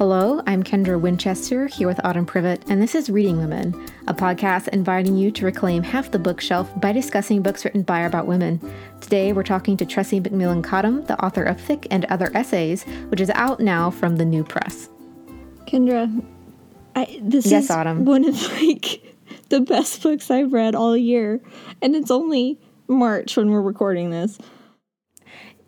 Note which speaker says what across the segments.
Speaker 1: Hello, I'm Kendra Winchester here with Autumn Privett, and this is Reading Women, a podcast inviting you to reclaim half the bookshelf by discussing books written by or about women. Today, we're talking to Tressie McMillan Cottom, the author of Thick and Other Essays, which is out now from the New Press.
Speaker 2: Kendra, I, this
Speaker 1: Yes,
Speaker 2: is
Speaker 1: Autumn.
Speaker 2: one of like the best books I've read all year, and it's only March when we're recording this.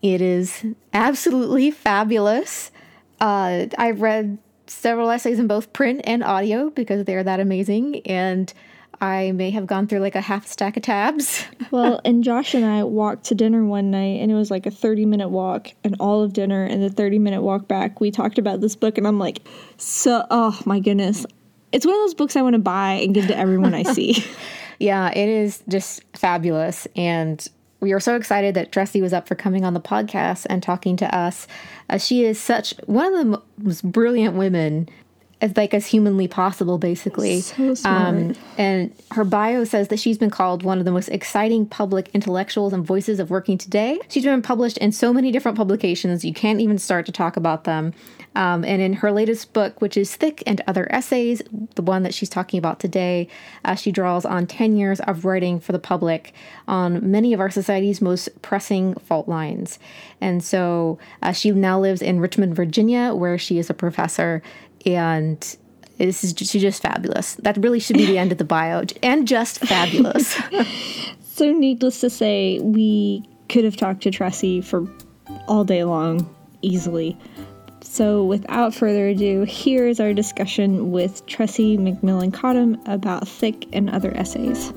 Speaker 1: It is absolutely fabulous. Uh, I've read several essays in both print and audio because they're that amazing, and I may have gone through like a half stack of tabs.
Speaker 2: Well, and Josh and I walked to dinner one night, and it was like a 30 minute walk, and all of dinner and the 30 minute walk back, we talked about this book, and I'm like, so, oh my goodness. It's one of those books I want to buy and give to everyone I see.
Speaker 1: Yeah, it is just fabulous. And we are so excited that Tressie was up for coming on the podcast and talking to us. Uh, she is such one of the most brilliant women, as like as humanly possible, basically.
Speaker 2: So.
Speaker 1: Um, and her bio says that she's been called one of the most exciting public intellectuals and voices of working today. She's been published in so many different publications, you can't even start to talk about them. Um, and in her latest book, which is Thick and Other Essays, the one that she's talking about today, uh, she draws on 10 years of writing for the public on many of our society's most pressing fault lines. And so uh, she now lives in Richmond, Virginia, where she is a professor. And this is just, she's just fabulous. That really should be the end of the bio, and just fabulous.
Speaker 2: so, needless to say, we could have talked to Tressie for all day long, easily. So, without further ado, here is our discussion with Tressie McMillan Cottom about Thick and Other Essays.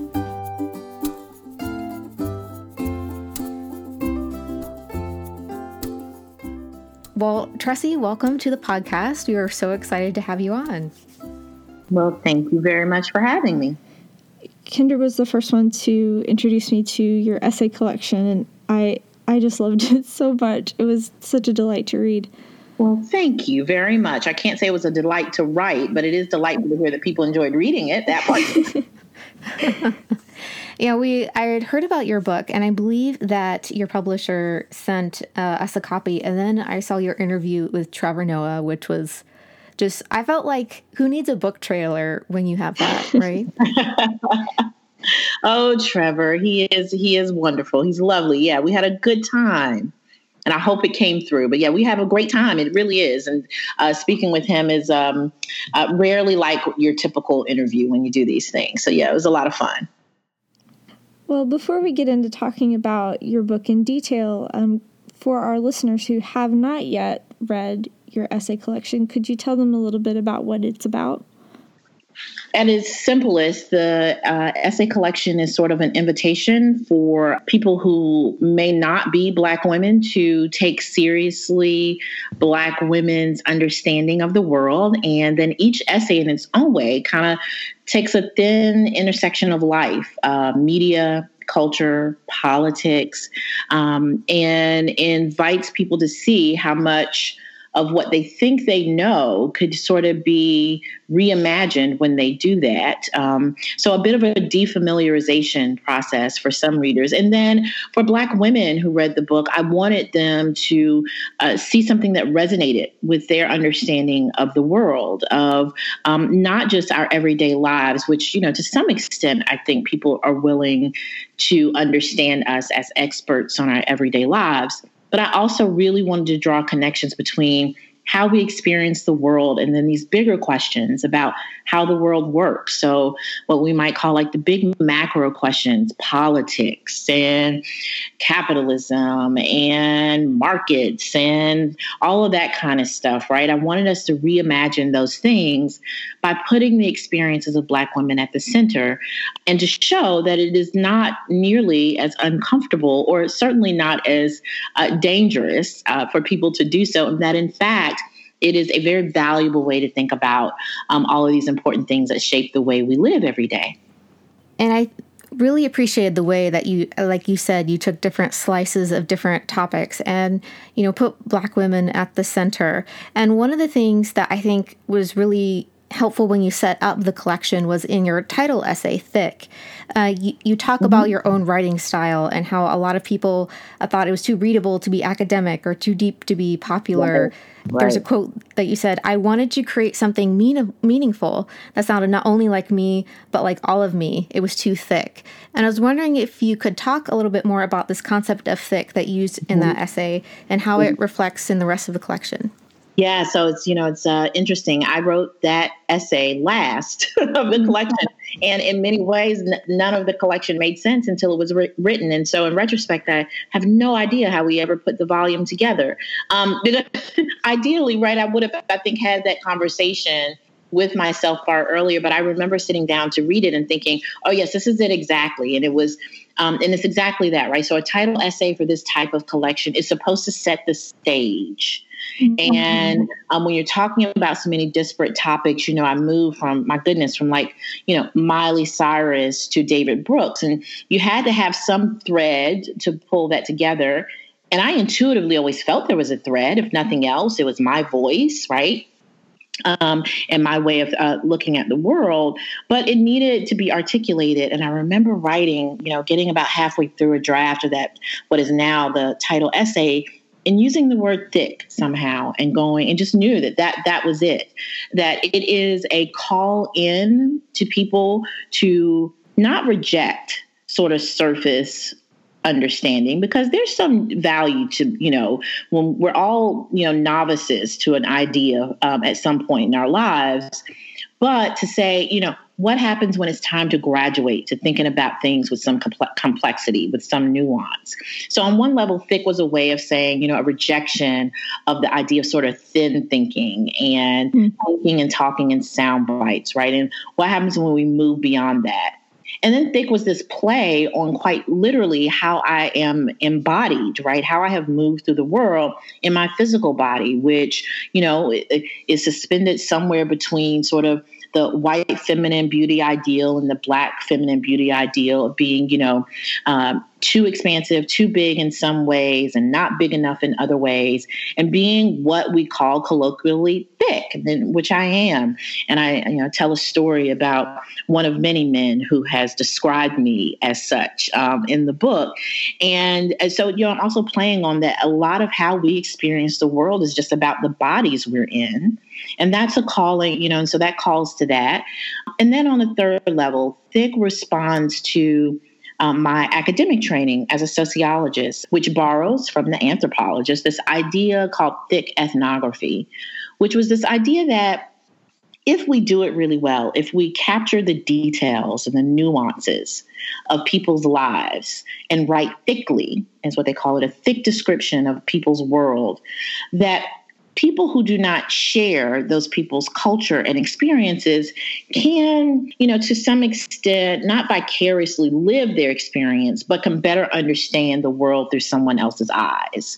Speaker 1: well, Tressie, welcome to the podcast. We are so excited to have you on.
Speaker 3: Well, thank you very much for having me.
Speaker 2: Kendra was the first one to introduce me to your essay collection, and I I just loved it so much. It was such a delight to read.
Speaker 3: Well, thank you very much. I can't say it was a delight to write, but it is delightful to hear that people enjoyed reading it. That part.
Speaker 1: Yeah, we I had heard about your book, and I believe that your publisher sent uh, us a copy, and then I saw your interview with Trevor Noah, which was just I felt like who needs a book trailer when you have that, right?
Speaker 3: oh, Trevor, he is he is wonderful. He's lovely. Yeah, we had a good time. And I hope it came through. But yeah, we have a great time. It really is. And uh, speaking with him is um, uh, rarely like your typical interview when you do these things. So yeah, it was a lot of fun.
Speaker 2: Well, before we get into talking about your book in detail, um, for our listeners who have not yet read your essay collection, could you tell them a little bit about what it's about?
Speaker 3: At its simplest, the uh, essay collection is sort of an invitation for people who may not be Black women to take seriously Black women's understanding of the world. And then each essay, in its own way, kind of takes a thin intersection of life, uh, media, culture, politics, um, and invites people to see how much of what they think they know could sort of be reimagined when they do that. Um, so, a bit of a defamiliarization process for some readers. And then for Black women who read the book, I wanted them to uh, see something that resonated with their understanding of the world, of um, not just our everyday lives, which, you know, to some extent, I think people are willing to understand us as experts on our everyday lives. But I also really wanted to draw connections between how we experience the world and then these bigger questions about how the world works. So, what we might call like the big macro questions politics and capitalism and markets and all of that kind of stuff, right? I wanted us to reimagine those things by putting the experiences of Black women at the center and to show that it is not nearly as uncomfortable or certainly not as uh, dangerous uh, for people to do so, and that in fact, it is a very valuable way to think about um, all of these important things that shape the way we live every day.
Speaker 1: And I really appreciated the way that you, like you said, you took different slices of different topics and, you know, put Black women at the center. And one of the things that I think was really helpful when you set up the collection was in your title essay, Thick. Uh, you, you, talk mm-hmm. about your own writing style and how a lot of people uh, thought it was too readable to be academic or too deep to be popular. Right. There's a quote that you said, I wanted to create something mean- meaningful that sounded not only like me, but like all of me. It was too thick. And I was wondering if you could talk a little bit more about this concept of thick that you used in mm-hmm. that essay and how mm-hmm. it reflects in the rest of the collection.
Speaker 3: Yeah, so it's you know it's uh, interesting. I wrote that essay last of the mm-hmm. collection, and in many ways, n- none of the collection made sense until it was ri- written. And so, in retrospect, I have no idea how we ever put the volume together. Um, because ideally, right, I would have I think had that conversation with myself far earlier, but I remember sitting down to read it and thinking, "Oh yes, this is it exactly," and it was. Um, and it's exactly that, right? So, a title essay for this type of collection is supposed to set the stage Mm-hmm. And um, when you're talking about so many disparate topics, you know, I moved from, my goodness, from like, you know, Miley Cyrus to David Brooks. And you had to have some thread to pull that together. And I intuitively always felt there was a thread. If nothing else, it was my voice, right? Um, and my way of uh, looking at the world, but it needed to be articulated. And I remember writing, you know, getting about halfway through a draft of that, what is now the title essay, and using the word thick somehow and going and just knew that that that was it. That it is a call in to people to not reject sort of surface understanding because there's some value to you know when we're all you know novices to an idea um, at some point in our lives. But to say, you know, what happens when it's time to graduate to thinking about things with some complexity, with some nuance? So, on one level, thick was a way of saying, you know, a rejection of the idea of sort of thin thinking and mm-hmm. thinking and talking in sound bites, right? And what happens when we move beyond that? And then Thick was this play on quite literally how I am embodied, right? How I have moved through the world in my physical body, which, you know, is suspended somewhere between sort of the white feminine beauty ideal and the black feminine beauty ideal of being, you know, um, too expansive, too big in some ways, and not big enough in other ways, and being what we call colloquially thick, which I am. And I, you know, tell a story about one of many men who has described me as such um, in the book. And, and so, you know, I'm also playing on that. A lot of how we experience the world is just about the bodies we're in. And that's a calling, you know, and so that calls to that. And then on the third level, thick responds to um, my academic training as a sociologist, which borrows from the anthropologist this idea called thick ethnography, which was this idea that if we do it really well, if we capture the details and the nuances of people's lives and write thickly, is what they call it, a thick description of people's world, that people who do not share those people's culture and experiences can, you know, to some extent, not vicariously live their experience, but can better understand the world through someone else's eyes.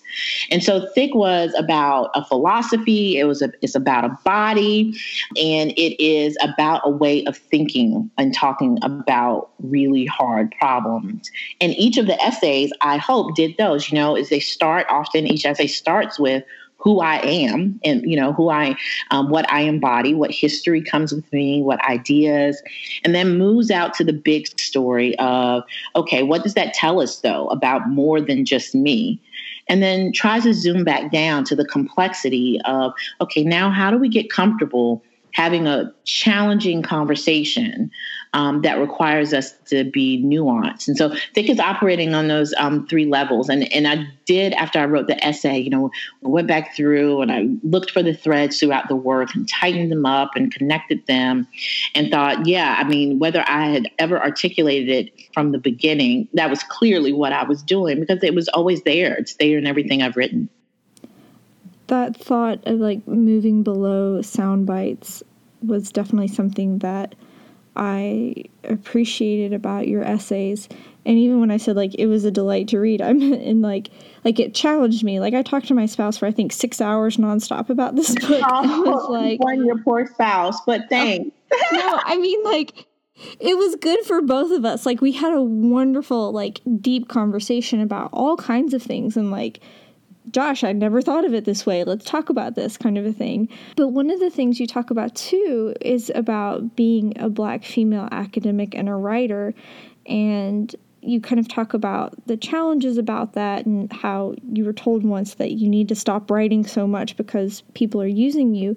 Speaker 3: And so Thick was about a philosophy, it was a, it's about a body, and it is about a way of thinking and talking about really hard problems. And each of the essays, I hope, did those, you know, is they start often, each essay starts with who I am and you know who I um, what I embody, what history comes with me, what ideas, and then moves out to the big story of okay, what does that tell us though about more than just me? And then tries to zoom back down to the complexity of okay, now how do we get comfortable having a challenging conversation um, that requires us to be nuanced. And so Thick is operating on those um, three levels. And, and I did, after I wrote the essay, you know, went back through and I looked for the threads throughout the work and tightened them up and connected them and thought, yeah, I mean, whether I had ever articulated it from the beginning, that was clearly what I was doing because it was always there. It's there in everything I've written
Speaker 2: that thought of like moving below sound bites was definitely something that I appreciated about your essays. And even when I said like it was a delight to read, I'm in like like it challenged me. Like I talked to my spouse for I think six hours nonstop about this book.
Speaker 3: Oh, was like, one your poor spouse, but oh, thanks.
Speaker 2: no, I mean like it was good for both of us. Like we had a wonderful like deep conversation about all kinds of things and like Josh, I never thought of it this way. Let's talk about this kind of a thing. But one of the things you talk about too is about being a black female academic and a writer. And you kind of talk about the challenges about that and how you were told once that you need to stop writing so much because people are using you.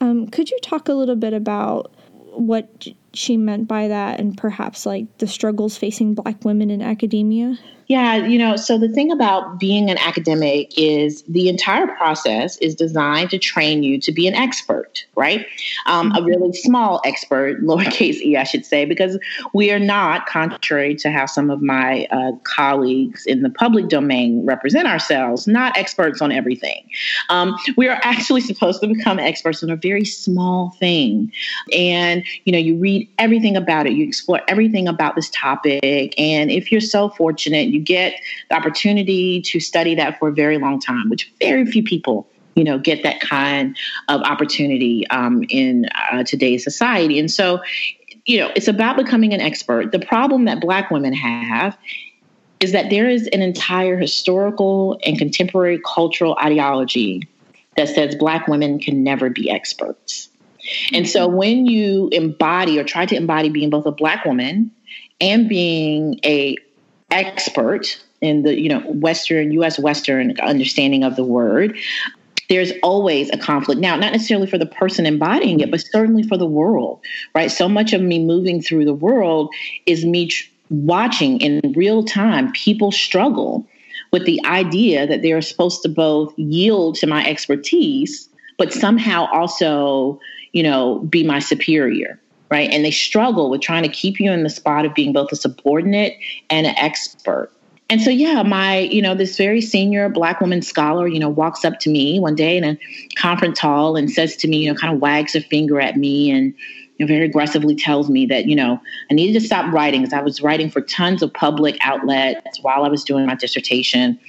Speaker 2: Um, could you talk a little bit about what she meant by that and perhaps like the struggles facing black women in academia?
Speaker 3: Yeah, you know, so the thing about being an academic is the entire process is designed to train you to be an expert, right? Um, a really small expert, lowercase e, I should say, because we are not, contrary to how some of my uh, colleagues in the public domain represent ourselves, not experts on everything. Um, we are actually supposed to become experts on a very small thing. And, you know, you read everything about it, you explore everything about this topic. And if you're so fortunate, you get the opportunity to study that for a very long time, which very few people you know get that kind of opportunity um, in uh, today's society. And so you know it's about becoming an expert. The problem that black women have is that there is an entire historical and contemporary cultural ideology that says black women can never be experts. And so when you embody or try to embody being both a black woman and being a expert in the you know western us western understanding of the word there's always a conflict. Now not necessarily for the person embodying it but certainly for the world right? So much of me moving through the world is me tr- watching in real time people struggle with the idea that they're supposed to both yield to my expertise but somehow also you know be my superior right? And they struggle with trying to keep you in the spot of being both a subordinate and an expert. And so, yeah, my, you know, this very senior black woman scholar, you know, walks up to me one day in a conference hall and says to me, you know, kind of wags a finger at me and, you know, very aggressively tells me that, you know, I needed to stop writing because I was writing for tons of public outlets while I was doing my dissertation,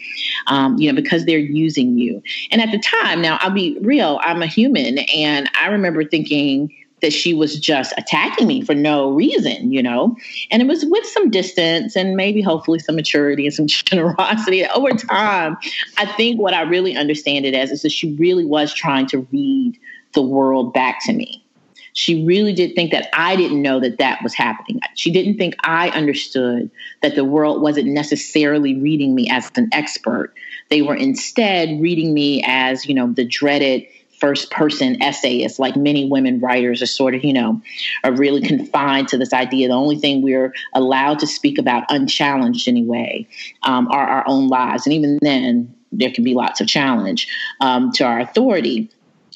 Speaker 3: um, you know, because they're using you. And at the time, now I'll be real, I'm a human. And I remember thinking, that she was just attacking me for no reason, you know? And it was with some distance and maybe hopefully some maturity and some generosity. Over time, I think what I really understand it as is that she really was trying to read the world back to me. She really did think that I didn't know that that was happening. She didn't think I understood that the world wasn't necessarily reading me as an expert. They were instead reading me as, you know, the dreaded first person essayist, like many women writers are sort of, you know, are really confined to this idea. The only thing we're allowed to speak about, unchallenged anyway, um, are our own lives. And even then, there can be lots of challenge um, to our authority.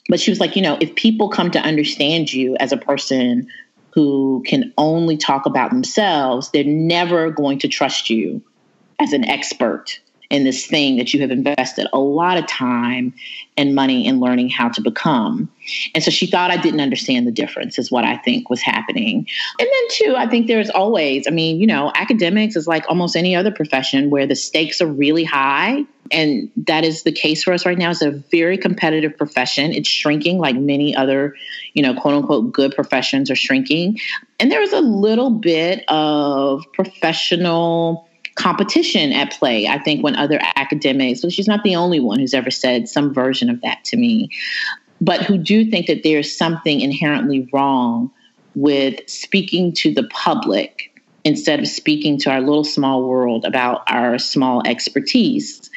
Speaker 3: But she was like, you know, if people come to understand you as a person who can only talk about themselves, they're never going to trust you as an expert in this thing that you have invested a lot of time and money in learning how to become. And so she thought I didn't understand the difference, is what I think was happening. And then, too, I think there's always, I mean, you know, academics is like almost any other profession where the stakes are really high. And that is the case for us right now. It's a very competitive profession. It's shrinking like many other, you know, quote unquote, good professions are shrinking. And there is a little bit of professional competition at play. I think when other academics, but she's not the only one who's ever said some version of that to me, but who do think that there's something inherently wrong with speaking to the public instead of speaking to our little small world about our small expertise.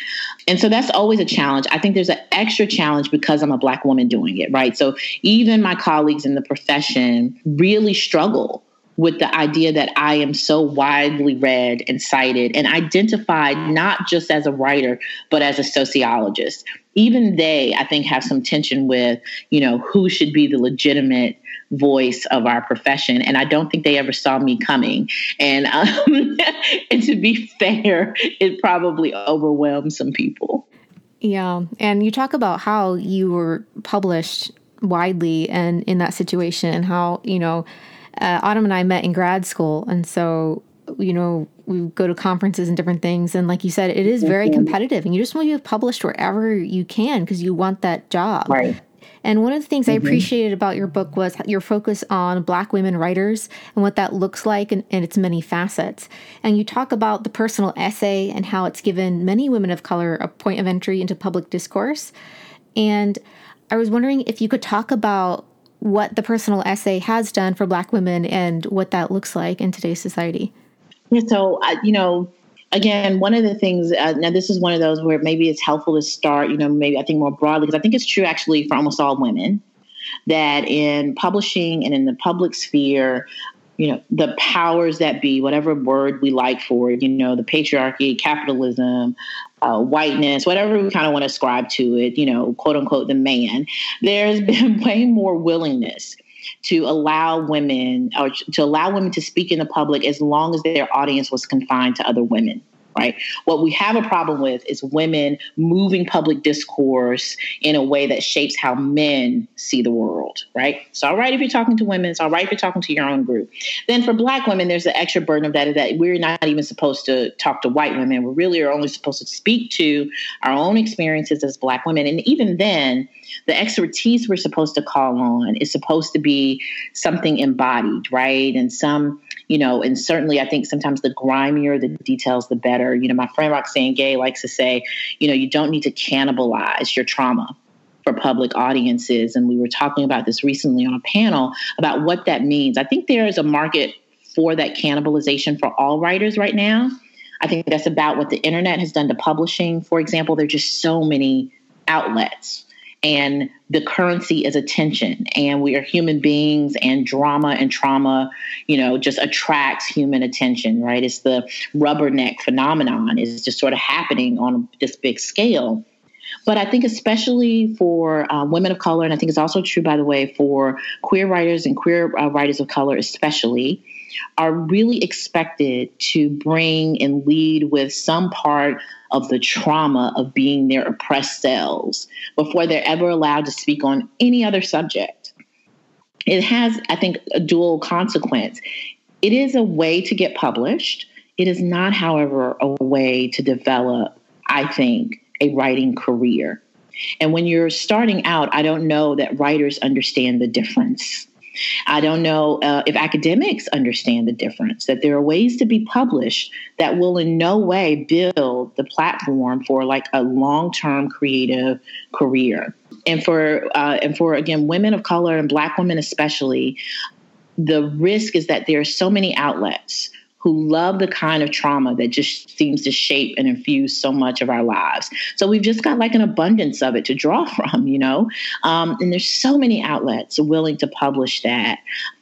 Speaker 3: And so that's always a challenge. I think there's an extra challenge because I'm a Black woman doing it, right? So even my colleagues in the profession really struggle with the idea that I am so widely read and cited and identified not just as a writer, but as a sociologist. Even they, I think, have some tension with, you know, who should be the legitimate voice of our profession. And I don't think they ever saw me coming. And, um, and to be fair, it probably overwhelmed some people.
Speaker 1: Yeah. And you talk about how you were published widely and in that situation and how, you know, uh, Autumn and I met in grad school, and so you know we go to conferences and different things. And like you said, it is very mm-hmm. competitive, and you just want to be published wherever you can because you want that job.
Speaker 3: Right.
Speaker 1: And one of the things mm-hmm. I appreciated about your book was your focus on Black women writers and what that looks like in, in its many facets. And you talk about the personal essay and how it's given many women of color a point of entry into public discourse. And I was wondering if you could talk about what the personal essay has done for Black women and what that looks like in today's society.
Speaker 3: So, uh, you know, again, one of the things, uh, now this is one of those where maybe it's helpful to start, you know, maybe I think more broadly, because I think it's true actually for almost all women that in publishing and in the public sphere, you know, the powers that be, whatever word we like for it, you know, the patriarchy, capitalism, uh, whiteness, whatever we kind of want to ascribe to it, you know, quote unquote, the man, there's been way more willingness to allow women or to allow women to speak in the public as long as their audience was confined to other women right? What we have a problem with is women moving public discourse in a way that shapes how men see the world, right? It's all right if you're talking to women, it's all right if you're talking to your own group. Then for black women, there's the extra burden of that is that we're not even supposed to talk to white women. We really are only supposed to speak to our own experiences as black women. And even then, the expertise we're supposed to call on is supposed to be something embodied, right? And some, you know, and certainly I think sometimes the grimier the details, the better. You know, my friend Roxane Gay likes to say, you know, you don't need to cannibalize your trauma for public audiences. And we were talking about this recently on a panel about what that means. I think there is a market for that cannibalization for all writers right now. I think that's about what the internet has done to publishing. For example, there are just so many outlets and the currency is attention. And we are human beings and drama and trauma you know just attracts human attention right? It's the rubberneck phenomenon is just sort of happening on this big scale. But I think, especially for uh, women of color, and I think it's also true, by the way, for queer writers and queer uh, writers of color, especially, are really expected to bring and lead with some part of the trauma of being their oppressed selves before they're ever allowed to speak on any other subject. It has, I think, a dual consequence. It is a way to get published. It is not, however, a way to develop, I think, a writing career. And when you're starting out, I don't know that writers understand the difference. I don't know uh, if academics understand the difference, that there are ways to be published that will in no way build the platform for like a long term creative career. And for, uh, and for again, women of color and Black women especially, the risk is that there are so many outlets who love the kind of trauma that just seems to shape and infuse so much of our lives. So we've just got like an abundance of it to draw from, you know? Um, and there's so many outlets willing to publish that,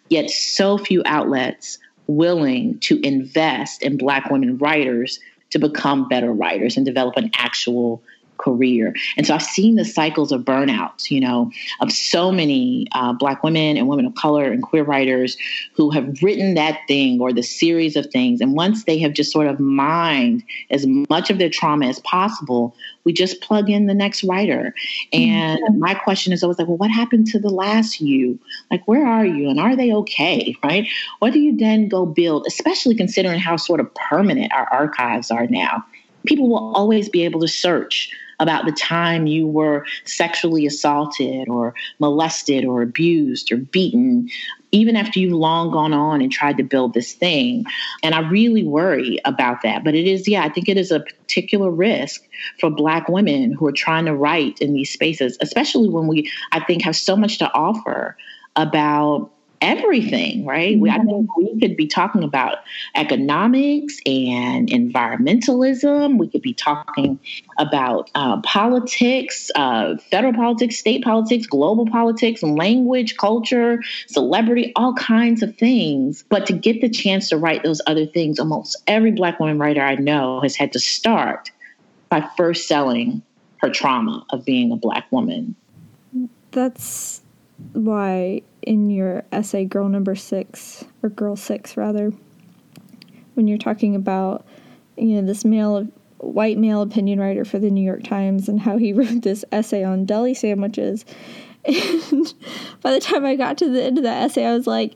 Speaker 3: yet so few outlets willing to invest in Black women writers to become better writers and develop an actual career. And so I've seen the cycles of burnout, you know, of so many uh, Black women and women of color and queer writers who have written that thing or the series of things. And once they have just sort of mined as much of their trauma as possible, we just plug in the next writer. And mm-hmm. my question is always like, well, what happened to the last you? Like, where are you? And are they okay? Right? What do you then go build, especially considering how sort of permanent our archives are now? People will always be able to search about the time you were sexually assaulted or molested or abused or beaten, even after you've long gone on and tried to build this thing. And I really worry about that. But it is, yeah, I think it is a particular risk for Black women who are trying to write in these spaces, especially when we, I think, have so much to offer about everything, right? We, I think we could be talking about economics and environmentalism. We could be talking about uh, politics, uh, federal politics, state politics, global politics, language, culture, celebrity, all kinds of things. But to get the chance to write those other things, almost every Black woman writer I know has had to start by first selling her trauma of being a Black woman.
Speaker 2: That's why in your essay, Girl Number Six, or Girl Six rather, when you're talking about, you know, this male, white male opinion writer for the New York Times and how he wrote this essay on deli sandwiches. And by the time I got to the end of that essay, I was like,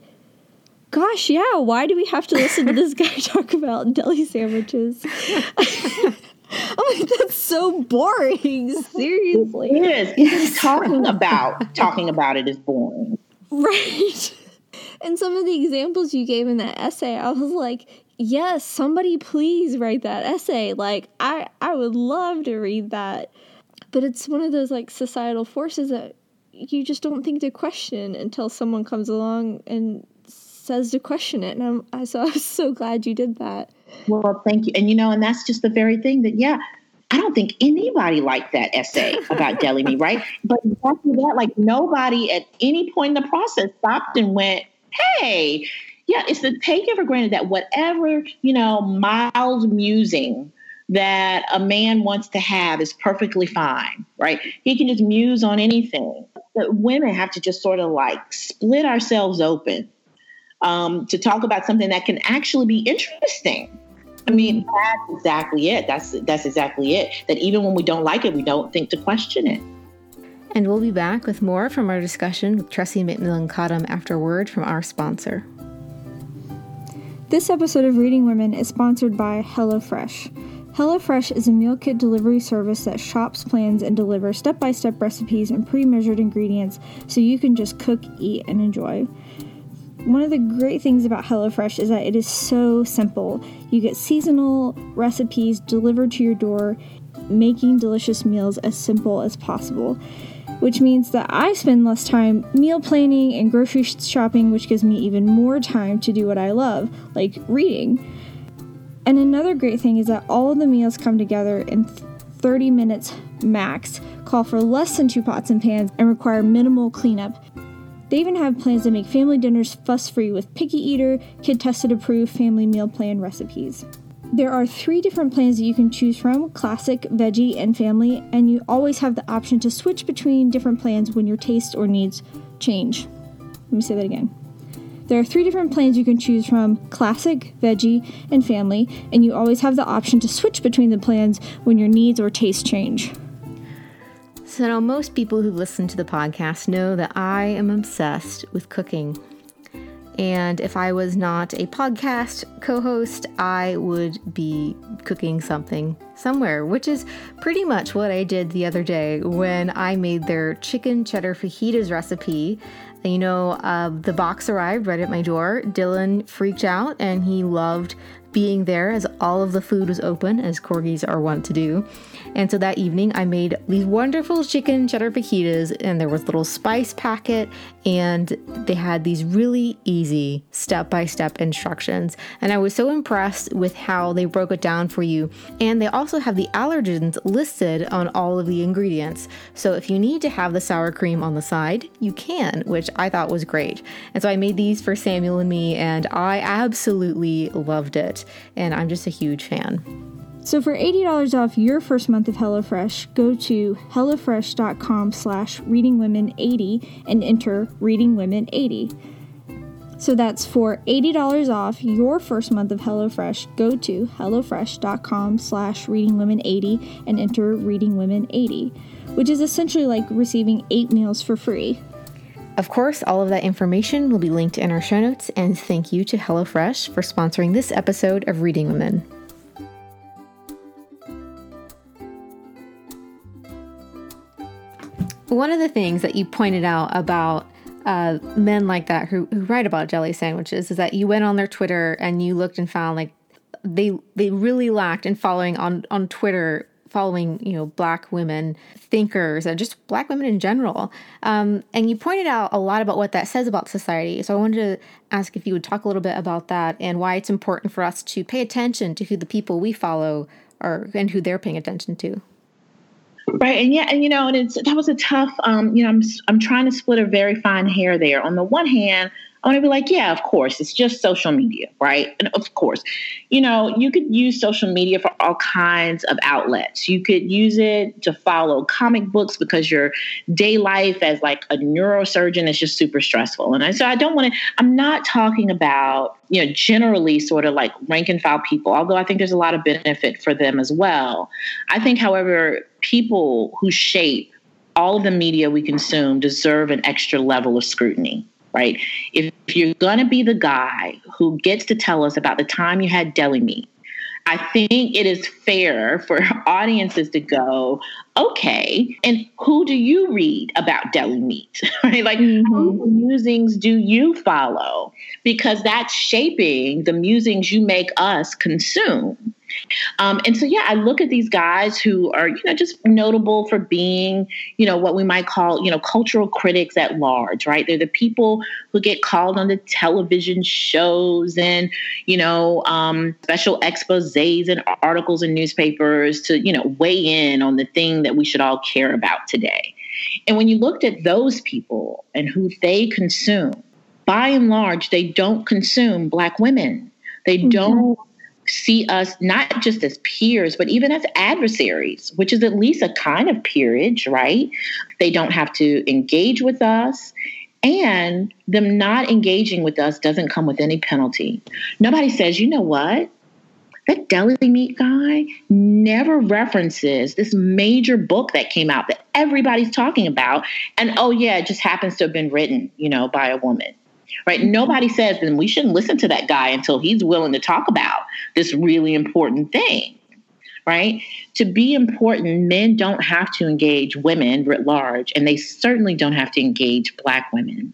Speaker 2: gosh, yeah, why do we have to listen to this guy talk about deli sandwiches? I'm like, that's so boring. Seriously.
Speaker 3: It is. Yes. Talking about talking about it is boring.
Speaker 2: Right. And some of the examples you gave in that essay, I was like, yes, somebody please write that essay. Like I I would love to read that. But it's one of those like societal forces that you just don't think to question until someone comes along and says to question it. And I'm I, so I was so glad you did that.
Speaker 3: Well, thank you. And you know, and that's just the very thing that yeah, I don't think anybody liked that essay about Deli Me, right? But after that, like nobody at any point in the process stopped and went, hey, yeah, it's the taking for granted that whatever, you know, mild musing that a man wants to have is perfectly fine, right? He can just muse on anything. But women have to just sort of like split ourselves open um, to talk about something that can actually be interesting. I mean, that's exactly it. That's that's exactly it. That even when we don't like it, we don't think to question it.
Speaker 1: And we'll be back with more from our discussion with Tressie McMillan Cottom after word from our sponsor.
Speaker 2: This episode of Reading Women is sponsored by HelloFresh. HelloFresh is a meal kit delivery service that shops, plans, and delivers step by step recipes and pre measured ingredients so you can just cook, eat, and enjoy. One of the great things about HelloFresh is that it is so simple. You get seasonal recipes delivered to your door, making delicious meals as simple as possible which means that I spend less time meal planning and grocery shopping, which gives me even more time to do what I love, like reading. And another great thing is that all of the meals come together in 30 minutes max, call for less than two pots and pans, and require minimal cleanup. They even have plans to make family dinners fuss free with picky eater, kid tested approved family meal plan recipes. There are three different plans that you can choose from classic, veggie, and family, and you always have the option to switch between different plans when your taste or needs change. Let me say that again. There are three different plans you can choose from classic, veggie, and family, and you always have the option to switch between the plans when your needs or tastes change.
Speaker 1: So, now most people who listen to the podcast know that I am obsessed with cooking. And if I was not a podcast co host, I would be cooking something somewhere, which is pretty much what I did the other day when I made their chicken cheddar fajitas recipe. You know, uh, the box arrived right at my door. Dylan freaked out and he loved being there as all of the food was open, as corgis are wont to do. And so that evening, I made these wonderful chicken cheddar fajitas, and there was a little spice packet, and they had these really easy step by step instructions. And I was so impressed with how they broke it down for you. And they also have the allergens listed on all of the ingredients. So if you need to have the sour cream on the side, you can, which I thought was great. And so I made these for Samuel and me, and I absolutely loved it. And I'm just a huge fan.
Speaker 2: So for $80 off your first month of HelloFresh, go to HelloFresh.com slash ReadingWomen80 and enter ReadingWomen80. So that's for $80 off your first month of HelloFresh, go to HelloFresh.com slash ReadingWomen80 and enter ReadingWomen80, which is essentially like receiving eight meals for free.
Speaker 1: Of course, all of that information will be linked in our show notes, and thank you to HelloFresh for sponsoring this episode of Reading Women. One of the things that you pointed out about uh, men like that who, who write about jelly sandwiches is that you went on their Twitter and you looked and found like they they really lacked in following on on Twitter following you know black women thinkers and just black women in general um, and you pointed out a lot about what that says about society so i wanted to ask if you would talk a little bit about that and why it's important for us to pay attention to who the people we follow are and who they're paying attention to
Speaker 3: Right, and yeah, and you know, and it's that was a tough. Um, you know, I'm I'm trying to split a very fine hair there. On the one hand, I want to be like, yeah, of course, it's just social media, right? And of course, you know, you could use social media for all kinds of outlets. You could use it to follow comic books because your day life as like a neurosurgeon is just super stressful. And I, so I don't want to, I'm not talking about, you know, generally sort of like rank and file people, although I think there's a lot of benefit for them as well. I think, however, people who shape all of the media we consume deserve an extra level of scrutiny right? If, if you're going to be the guy who gets to tell us about the time you had deli meat I think it is fair for audiences to go, okay, and who do you read about deli meat? right? Like, mm-hmm. whose musings do you follow? Because that's shaping the musings you make us consume. Um, and so, yeah, I look at these guys who are, you know, just notable for being, you know, what we might call, you know, cultural critics at large, right? They're the people who get called on the television shows and, you know, um, special exposés and articles in newspapers to, you know, weigh in on the thing that we should all care about today. And when you looked at those people and who they consume, by and large, they don't consume Black women. They mm-hmm. See us not just as peers, but even as adversaries, which is at least a kind of peerage, right? They don't have to engage with us. And them not engaging with us doesn't come with any penalty. Nobody says, you know what? That deli meat guy never references this major book that came out that everybody's talking about. And oh, yeah, it just happens to have been written, you know, by a woman right? Nobody says then we shouldn't listen to that guy until he's willing to talk about this really important thing, right? To be important, men don't have to engage women writ large, and they certainly don't have to engage Black women.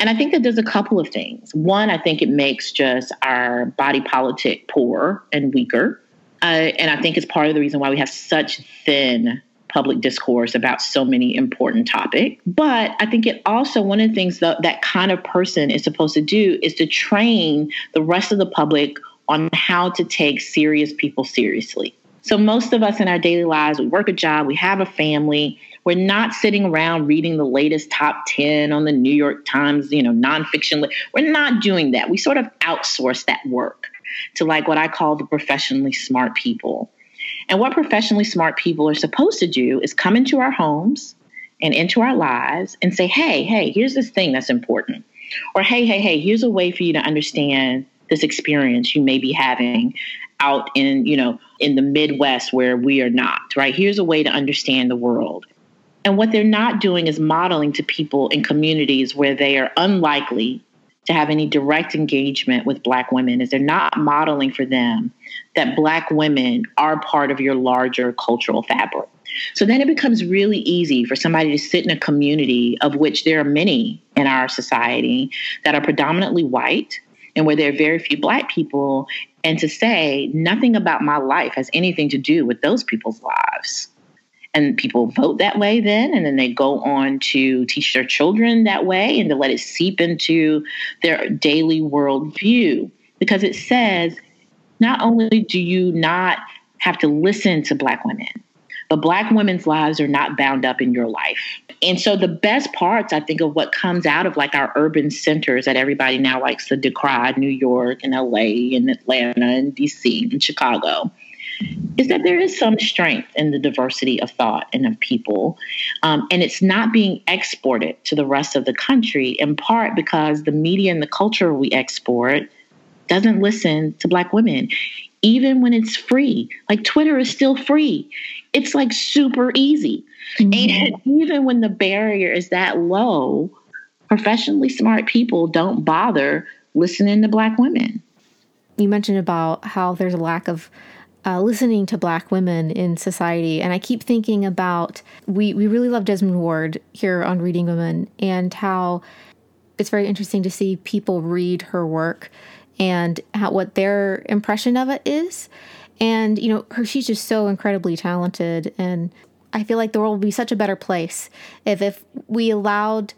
Speaker 3: And I think that there's a couple of things. One, I think it makes just our body politic poor and weaker. Uh, and I think it's part of the reason why we have such thin public discourse about so many important topics. But I think it also, one of the things that that kind of person is supposed to do is to train the rest of the public on how to take serious people seriously. So most of us in our daily lives, we work a job, we have a family, we're not sitting around reading the latest top 10 on the New York Times, you know, nonfiction. We're not doing that. We sort of outsource that work to like what I call the professionally smart people and what professionally smart people are supposed to do is come into our homes and into our lives and say, hey, hey, here's this thing that's important. Or hey, hey, hey, here's a way for you to understand this experience you may be having out in, you know, in the Midwest where we are not, right? Here's a way to understand the world. And what they're not doing is modeling to people in communities where they are unlikely to have any direct engagement with Black women is they're not modeling for them that Black women are part of your larger cultural fabric. So then it becomes really easy for somebody to sit in a community of which there are many in our society that are predominantly white and where there are very few Black people, and to say nothing about my life has anything to do with those people's lives and people vote that way then and then they go on to teach their children that way and to let it seep into their daily worldview. Because it says not only do you not have to listen to black women but black women's lives are not bound up in your life. And so the best parts i think of what comes out of like our urban centers that everybody now likes to decry new york and la and atlanta and dc and chicago is that there is some strength in the diversity of thought and of people. Um, and it's not being exported to the rest of the country, in part because the media and the culture we export doesn't listen to Black women, even when it's free. Like Twitter is still free, it's like super easy. Mm-hmm. And even when the barrier is that low, professionally smart people don't bother listening to Black women.
Speaker 1: You mentioned about how there's a lack of uh, listening to black women in society. And I keep thinking about we, we really love Jesmyn Ward here on Reading Women and how it's very interesting to see people read her work and how, what their impression of it is. And, you know, her, she's just so incredibly talented. And I feel like the world would be such a better place if, if we allowed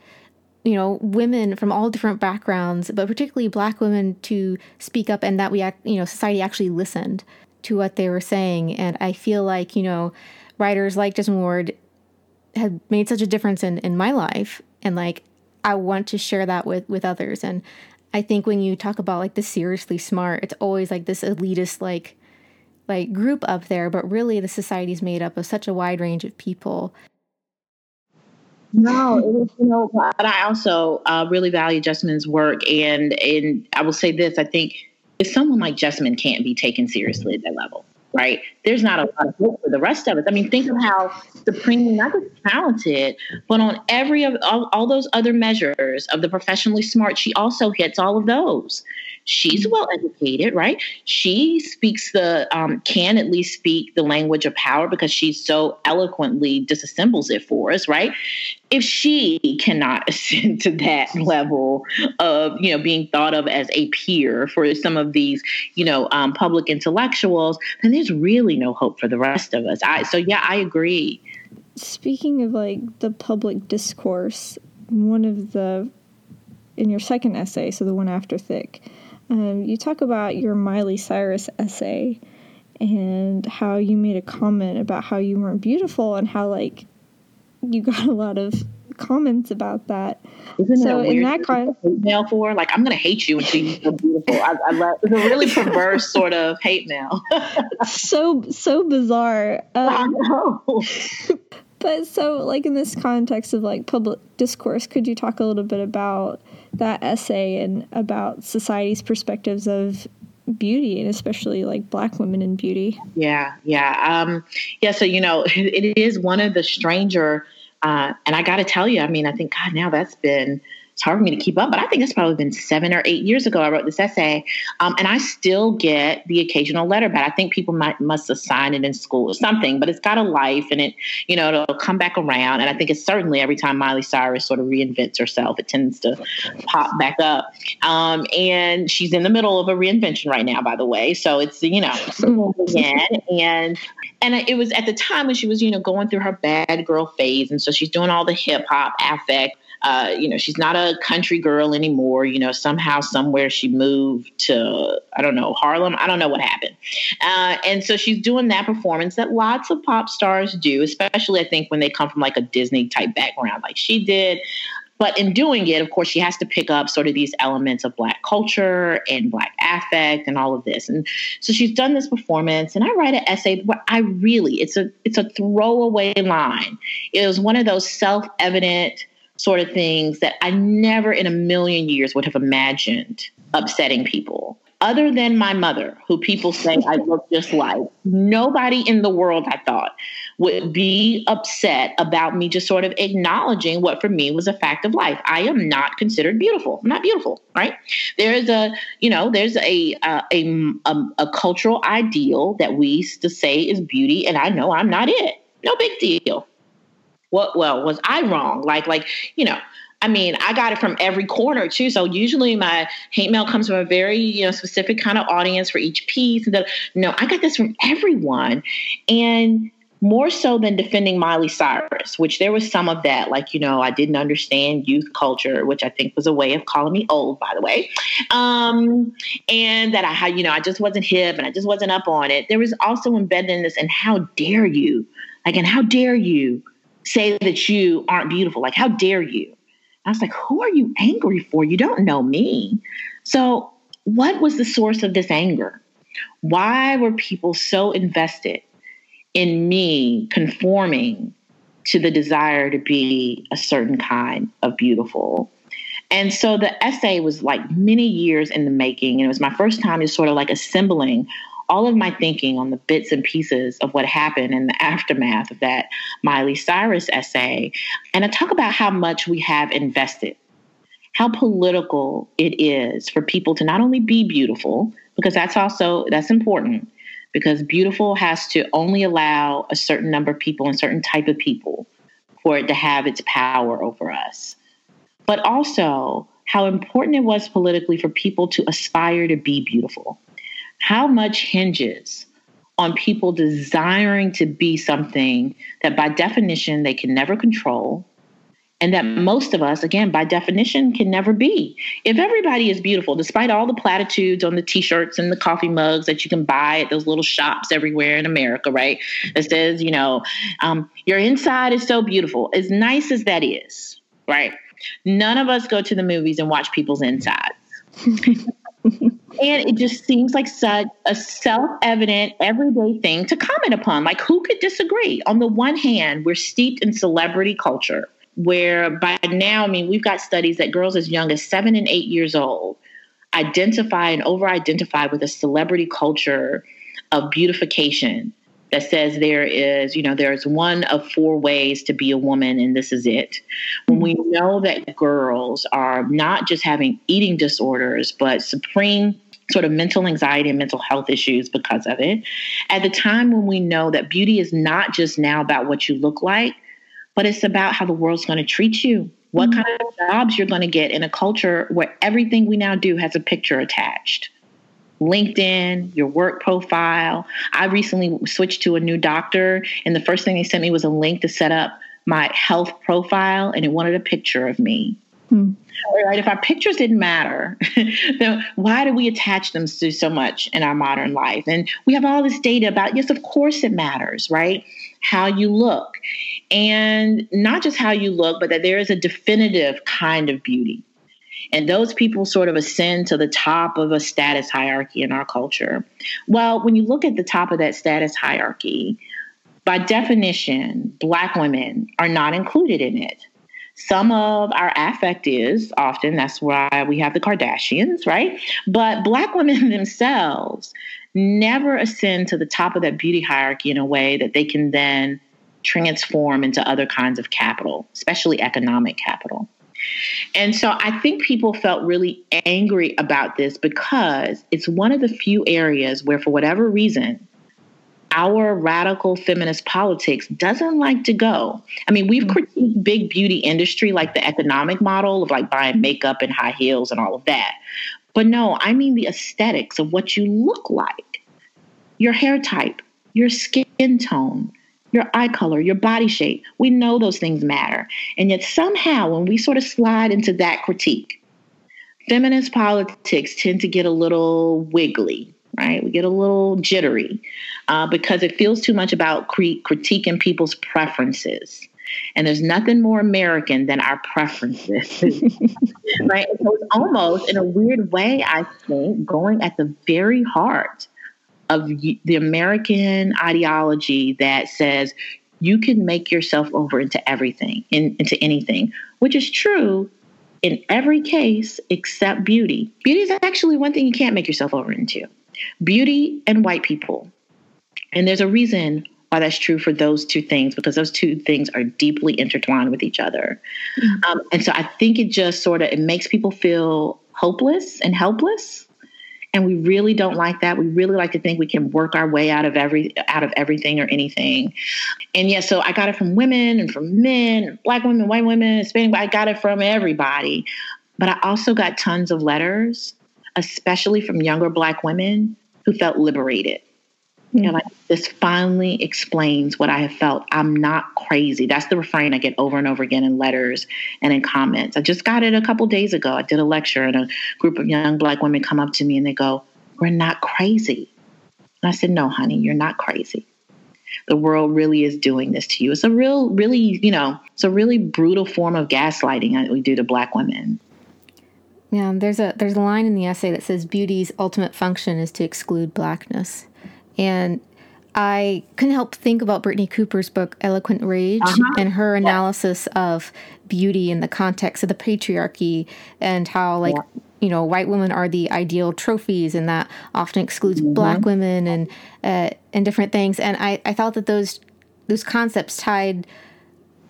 Speaker 1: you know women from all different backgrounds but particularly black women to speak up and that we act you know society actually listened to what they were saying. And I feel like, you know, writers like Jesmyn Ward have made such a difference in, in my life. And like, I want to share that with, with others. And I think when you talk about like the seriously smart, it's always like this elitist, like, like group up there, but really the society is made up of such a wide range of people.
Speaker 3: No, it was, you know, but I also uh, really value Jesmyn's work, and and I will say this: I think if someone like Jesmyn can't be taken seriously at that level, right? There's not a lot of hope for the rest of us. I mean, think of how supremely not just talented, but on every of all, all those other measures of the professionally smart, she also hits all of those. She's well educated, right? She speaks the, um, can at least speak the language of power because she so eloquently disassembles it for us, right? If she cannot ascend to that level of, you know, being thought of as a peer for some of these, you know, um, public intellectuals, then there's really no hope for the rest of us. I, so, yeah, I agree.
Speaker 2: Speaking of like the public discourse, one of the in your second essay, so the one after Thick, um, you talk about your Miley Cyrus essay and how you made a comment about how you weren't beautiful and how like you got a lot of comments about that.
Speaker 3: Isn't so in that hate mail for like I'm gonna hate you until you're so beautiful. I, I love it's a really perverse sort of hate mail.
Speaker 2: so so bizarre. Um, I know. But so, like in this context of like public discourse, could you talk a little bit about that essay and about society's perspectives of beauty and especially like black women in beauty?
Speaker 3: Yeah, yeah, um, yeah. So you know, it is one of the stranger, uh, and I got to tell you, I mean, I think God, now that's been it's hard for me to keep up, but I think it's probably been seven or eight years ago I wrote this essay. Um, and I still get the occasional letter back. I think people might must assign it in school or something, but it's got a life and it, you know, it'll come back around. And I think it's certainly every time Miley Cyrus sort of reinvents herself, it tends to pop back up. Um, and she's in the middle of a reinvention right now, by the way. So it's, you know, again. And and it was at the time when she was, you know, going through her bad girl phase. And so she's doing all the hip hop affect uh, you know, she's not a country girl anymore. You know, somehow, somewhere she moved to, I don't know, Harlem. I don't know what happened. Uh, and so she's doing that performance that lots of pop stars do, especially I think when they come from like a Disney type background, like she did. But in doing it, of course, she has to pick up sort of these elements of Black culture and Black affect and all of this. And so she's done this performance, and I write an essay where I really it's a it's a throwaway line. It was one of those self evident sort of things that I never in a million years would have imagined upsetting people. Other than my mother, who people say I look just like, nobody in the world, I thought, would be upset about me just sort of acknowledging what for me was a fact of life. I am not considered beautiful. I'm not beautiful, right? There's a, you know, there's a a, a, a, a cultural ideal that we used to say is beauty, and I know I'm not it. No big deal what well was i wrong like like you know I mean, I got it from every corner too. So usually my hate mail comes from a very, you know, specific kind of audience for each piece. And the, no, I got this from everyone. And more so than defending Miley Cyrus, which there was some of that, like, you know, I didn't understand youth culture, which I think was a way of calling me old, by the way. Um, and that I had, you know, I just wasn't hip and I just wasn't up on it. There was also embedded in this, and how dare you? Like, and how dare you say that you aren't beautiful. Like, how dare you? I was like, who are you angry for? You don't know me. So, what was the source of this anger? Why were people so invested in me conforming to the desire to be a certain kind of beautiful? And so the essay was like many years in the making. And it was my first time is sort of like assembling all of my thinking on the bits and pieces of what happened in the aftermath of that Miley Cyrus essay. And I talk about how much we have invested, how political it is for people to not only be beautiful, because that's also that's important, because beautiful has to only allow a certain number of people and certain type of people for it to have its power over us. But also how important it was politically for people to aspire to be beautiful how much hinges on people desiring to be something that by definition they can never control and that most of us again by definition can never be. If everybody is beautiful despite all the platitudes on the t-shirts and the coffee mugs that you can buy at those little shops everywhere in america right? That says you know um, your inside is so beautiful as nice as that is right? None of us go to the movies and watch people's insides and it just seems like such a self-evident everyday thing to comment upon. Like who could disagree? On the one hand we're steeped in celebrity culture where by now i mean we've got studies that girls as young as seven and eight years old identify and over identify with a celebrity culture of beautification that says there is, you know, there's one of four ways to be a woman, and this is it. When we know that girls are not just having eating disorders, but supreme sort of mental anxiety and mental health issues because of it. At the time when we know that beauty is not just now about what you look like, but it's about how the world's going to treat you, what mm-hmm. kind of jobs you're going to get in a culture where everything we now do has a picture attached. LinkedIn, your work profile. I recently switched to a new doctor, and the first thing they sent me was a link to set up my health profile, and it wanted a picture of me. Hmm. Right? If our pictures didn't matter, then why do we attach them to so much in our modern life? And we have all this data about, yes, of course it matters, right? How you look. And not just how you look, but that there is a definitive kind of beauty and those people sort of ascend to the top of a status hierarchy in our culture. Well, when you look at the top of that status hierarchy, by definition, Black women are not included in it. Some of our affect is often, that's why we have the Kardashians, right? But Black women themselves never ascend to the top of that beauty hierarchy in a way that they can then transform into other kinds of capital, especially economic capital. And so I think people felt really angry about this because it's one of the few areas where, for whatever reason, our radical feminist politics doesn't like to go. I mean, we've mm-hmm. critiqued big beauty industry like the economic model of like buying makeup and high heels and all of that. But no, I mean the aesthetics of what you look like, your hair type, your skin tone, your eye color, your body shape. We know those things matter. And yet, somehow, when we sort of slide into that critique, feminist politics tend to get a little wiggly, right? We get a little jittery uh, because it feels too much about cre- critiquing people's preferences. And there's nothing more American than our preferences, right? So it's almost, in a weird way, I think, going at the very heart of the American ideology that says you can make yourself over into everything, in, into anything, which is true in every case except beauty. Beauty is actually one thing you can't make yourself over into beauty and white people. And there's a reason why that's true for those two things because those two things are deeply intertwined with each other. Mm-hmm. Um, and so I think it just sort of it makes people feel hopeless and helpless and we really don't like that. We really like to think we can work our way out of every out of everything or anything. And yeah so i got it from women and from men black women white women hispanic i got it from everybody. But i also got tons of letters especially from younger black women who felt liberated Mm-hmm. You know, like this finally explains what I have felt. I'm not crazy. That's the refrain I get over and over again in letters and in comments. I just got it a couple days ago. I did a lecture and a group of young black women come up to me and they go, We're not crazy. And I said, No, honey, you're not crazy. The world really is doing this to you. It's a real, really, you know, it's a really brutal form of gaslighting that we do to black women.
Speaker 1: Yeah, there's a there's a line in the essay that says beauty's ultimate function is to exclude blackness. And I couldn't help think about Brittney Cooper's book Eloquent Rage uh-huh. and her analysis yeah. of beauty in the context of the patriarchy and how like yeah. you know white women are the ideal trophies and that often excludes mm-hmm. black women and uh, and different things and I, I thought that those those concepts tied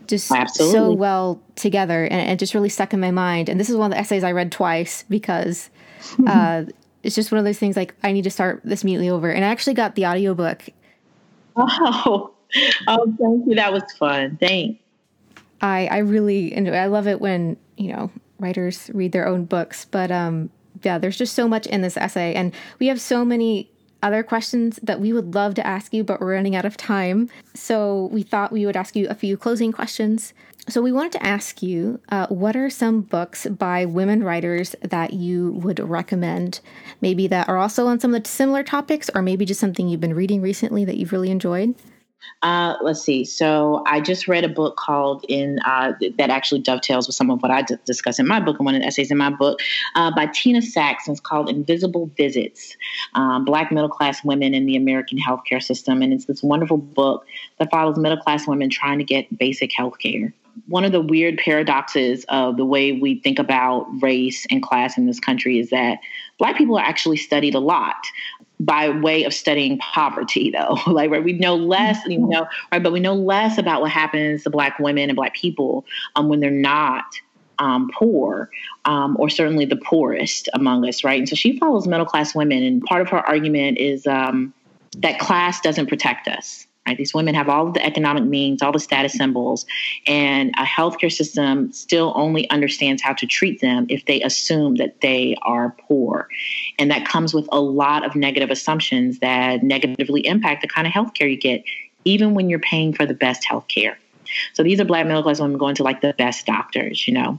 Speaker 1: just Absolutely. so well together and it just really stuck in my mind and this is one of the essays I read twice because uh, it's just one of those things like I need to start this immediately over. And I actually got the audiobook.
Speaker 3: Oh, oh, thank you. That was fun. Thanks.
Speaker 1: I I really enjoy. I love it when you know writers read their own books. But um, yeah, there's just so much in this essay, and we have so many other questions that we would love to ask you, but we're running out of time. So we thought we would ask you a few closing questions. So we wanted to ask you uh, what are some books by women writers that you would recommend? Maybe that are also on some of the similar topics, or maybe just something you've been reading recently that you've really enjoyed?
Speaker 3: Uh, let's see. So I just read a book called in uh, that actually dovetails with some of what I d- discuss in my book and one of the essays in my book uh, by Tina Sacks. It's called Invisible Visits: um, Black Middle Class Women in the American Healthcare System. And it's this wonderful book that follows middle class women trying to get basic health care one of the weird paradoxes of the way we think about race and class in this country is that black people are actually studied a lot by way of studying poverty though like right we know less you know right but we know less about what happens to black women and black people um, when they're not um, poor, um, or certainly the poorest among us, right? And so she follows middle class women, and part of her argument is um, that class doesn't protect us. Right? These women have all of the economic means, all the status symbols, and a healthcare system still only understands how to treat them if they assume that they are poor. And that comes with a lot of negative assumptions that negatively impact the kind of healthcare you get, even when you're paying for the best healthcare. So these are black middle class women going to like the best doctors, you know.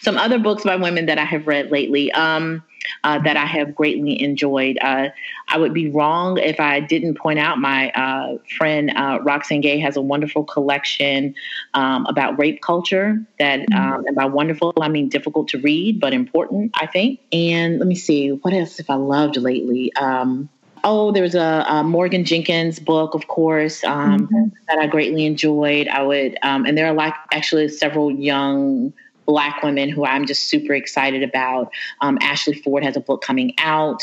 Speaker 3: Some other books by women that I have read lately. Um, uh, that I have greatly enjoyed. Uh, I would be wrong if I didn't point out my uh, friend uh, Roxane Gay has a wonderful collection um, about rape culture that, mm-hmm. um, and by wonderful, I mean difficult to read, but important, I think. And let me see, what else have I loved lately? Um, Oh, there's a, a, Morgan Jerkins book, of course, um, mm-hmm. that I greatly enjoyed. I would, um, and there are like actually several young black women who I'm just super excited about. Um, Ashley Ford has a book coming out.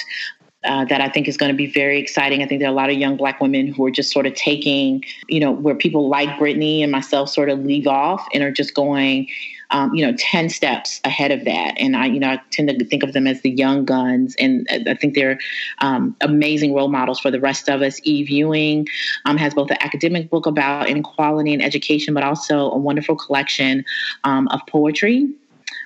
Speaker 3: Uh, that I think is going to be very exciting. I think there are a lot of young black women who are just sort of taking, you know, where people like Brittney and myself sort of leave off and are just going, um, you know, 10 steps ahead of that. And I, you know, I tend to think of them as the young guns. And I think they're um, amazing role models for the rest of us. Eve Ewing um, has both an academic book about inequality and education, but also a wonderful collection um, of poetry.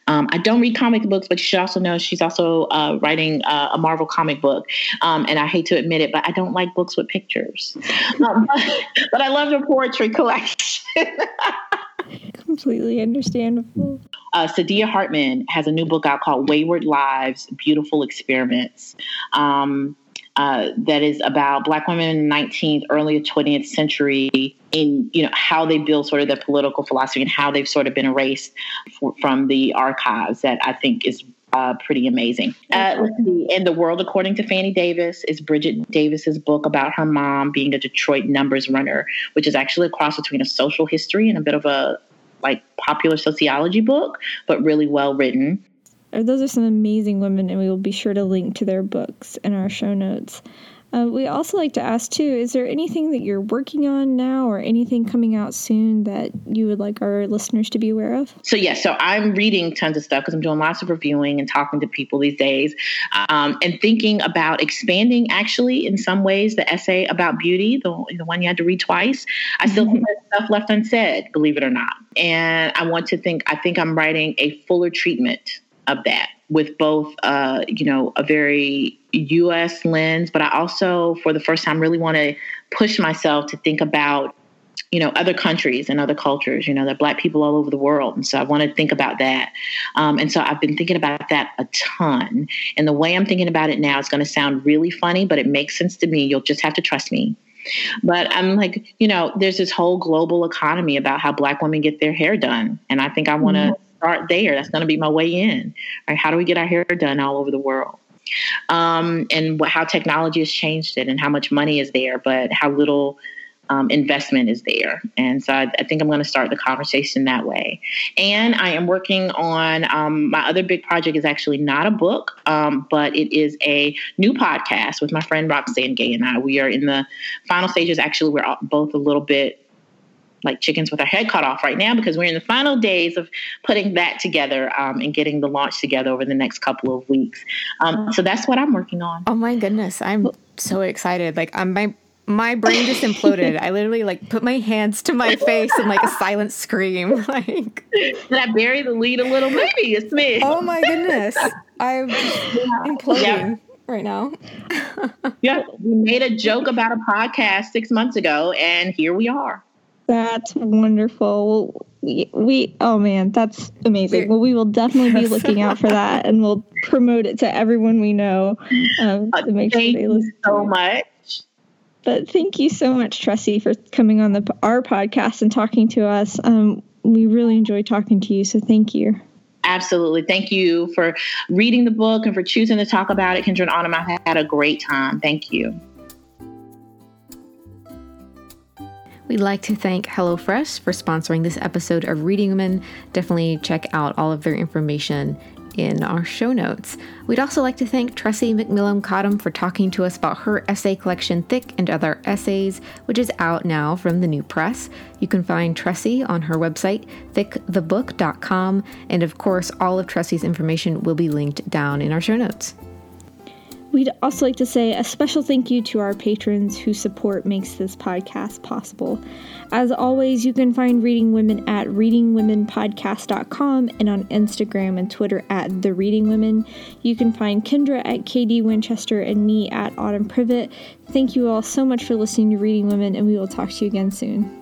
Speaker 3: Um, I don't read comic books, but you should also know she's also uh, writing uh, a Marvel comic book. Um, and I hate to admit it, but I don't like books with pictures. Um, but, but, I love her poetry collection.
Speaker 2: Completely understandable.
Speaker 3: Uh, Saidiya Hartman has a new book out called Wayward Lives Beautiful Experiments. Um, uh, that is about Black women in the 19th, early 20th century, in you know how they build sort of their political philosophy and how they've sort of been erased for, from the archives. That I think is uh, pretty amazing. Uh, in the world, according to Fannie Davis, is Bridgett Davis's book about her mom being a Detroit numbers runner, which is actually a cross between a social history and a bit of a like popular sociology book, but really well written.
Speaker 2: Those are some amazing women, and we will be sure to link to their books in our show notes. Uh, we also like to ask too is there anything that you're working on now or anything coming out soon that you would like our listeners to be aware of?
Speaker 3: So, yes, yeah, so I'm reading tons of stuff because I'm doing lots of reviewing and talking to people these days um, and thinking about expanding actually in some ways the essay about beauty, the, the one you had to read twice. I still think there's stuff left unsaid, believe it or not. And I want to think, I think I'm writing a fuller treatment of that with both, uh, you know, a very U.S. lens, but I also, for the first time, really want to push myself to think about, you know, other countries and other cultures. You know, there are Black people all over the world, and so I want to think about that. Um, and so I've been thinking about that a ton. And the way I'm thinking about it now is going to sound really funny, but it makes sense to me. You'll just have to trust me. But I'm like, you know, there's this whole global economy about how Black women get their hair done, and I think I want to. Mm-hmm start there. That's going to be my way in. Right? How do we get our hair done all over the world? Um, and how technology has changed it, and how much money is there, but how little um, investment is there. And so I, I think I'm going to start the conversation that way. And I am working on um, my other big project is actually not a book, um, but it is a new podcast with my friend Roxane Gay and I. We are in the final stages. Actually, we're both a little bit like chickens with our head cut off right now because we're in the final days of putting that together um, and getting the launch together over the next couple of weeks. Um, so that's what I'm working on.
Speaker 1: Oh my goodness, I'm so excited! Like I'm my my brain just imploded. I literally like put my hands to my face and like a silent scream. Like
Speaker 3: did I bury the lead a little? Maybe it's me.
Speaker 1: Oh my goodness, I'm imploding. Yeah right now.
Speaker 3: yeah, we made a joke about a podcast six months ago, and here we are.
Speaker 2: That's wonderful. We, we oh man, that's amazing. Well, we will definitely be looking out for that, and we'll promote it to everyone we know um, to make
Speaker 3: sure they listen. so much.
Speaker 2: But thank you so much, Tressie, for coming on the our podcast and talking to us. Um, we really enjoyed talking to you, so thank you.
Speaker 3: Absolutely. Thank you for reading the book and for choosing to talk about it, Kendra and Autumn. I had a great time. Thank you.
Speaker 1: We'd like to thank HelloFresh for sponsoring this episode of Reading Women. Definitely check out all of their information in our show notes. We'd also like to thank Tressie McMillan Cottom for talking to us about her essay collection, Thick and Other Essays, which is out now from the New Press. You can find Tressie on her website, thickthebook.com, and of course, all of Tressie's information will be linked down in our show notes.
Speaker 2: We'd also like to say a special thank you to our patrons whose support makes this podcast possible. As always, you can find Reading Women at readingwomenpodcast.com and on Instagram and Twitter at The Reading Women. You can find Kendra at KD Winchester and me at Autumn Privett. Thank you all so much for listening to Reading Women, and we will talk to you again soon.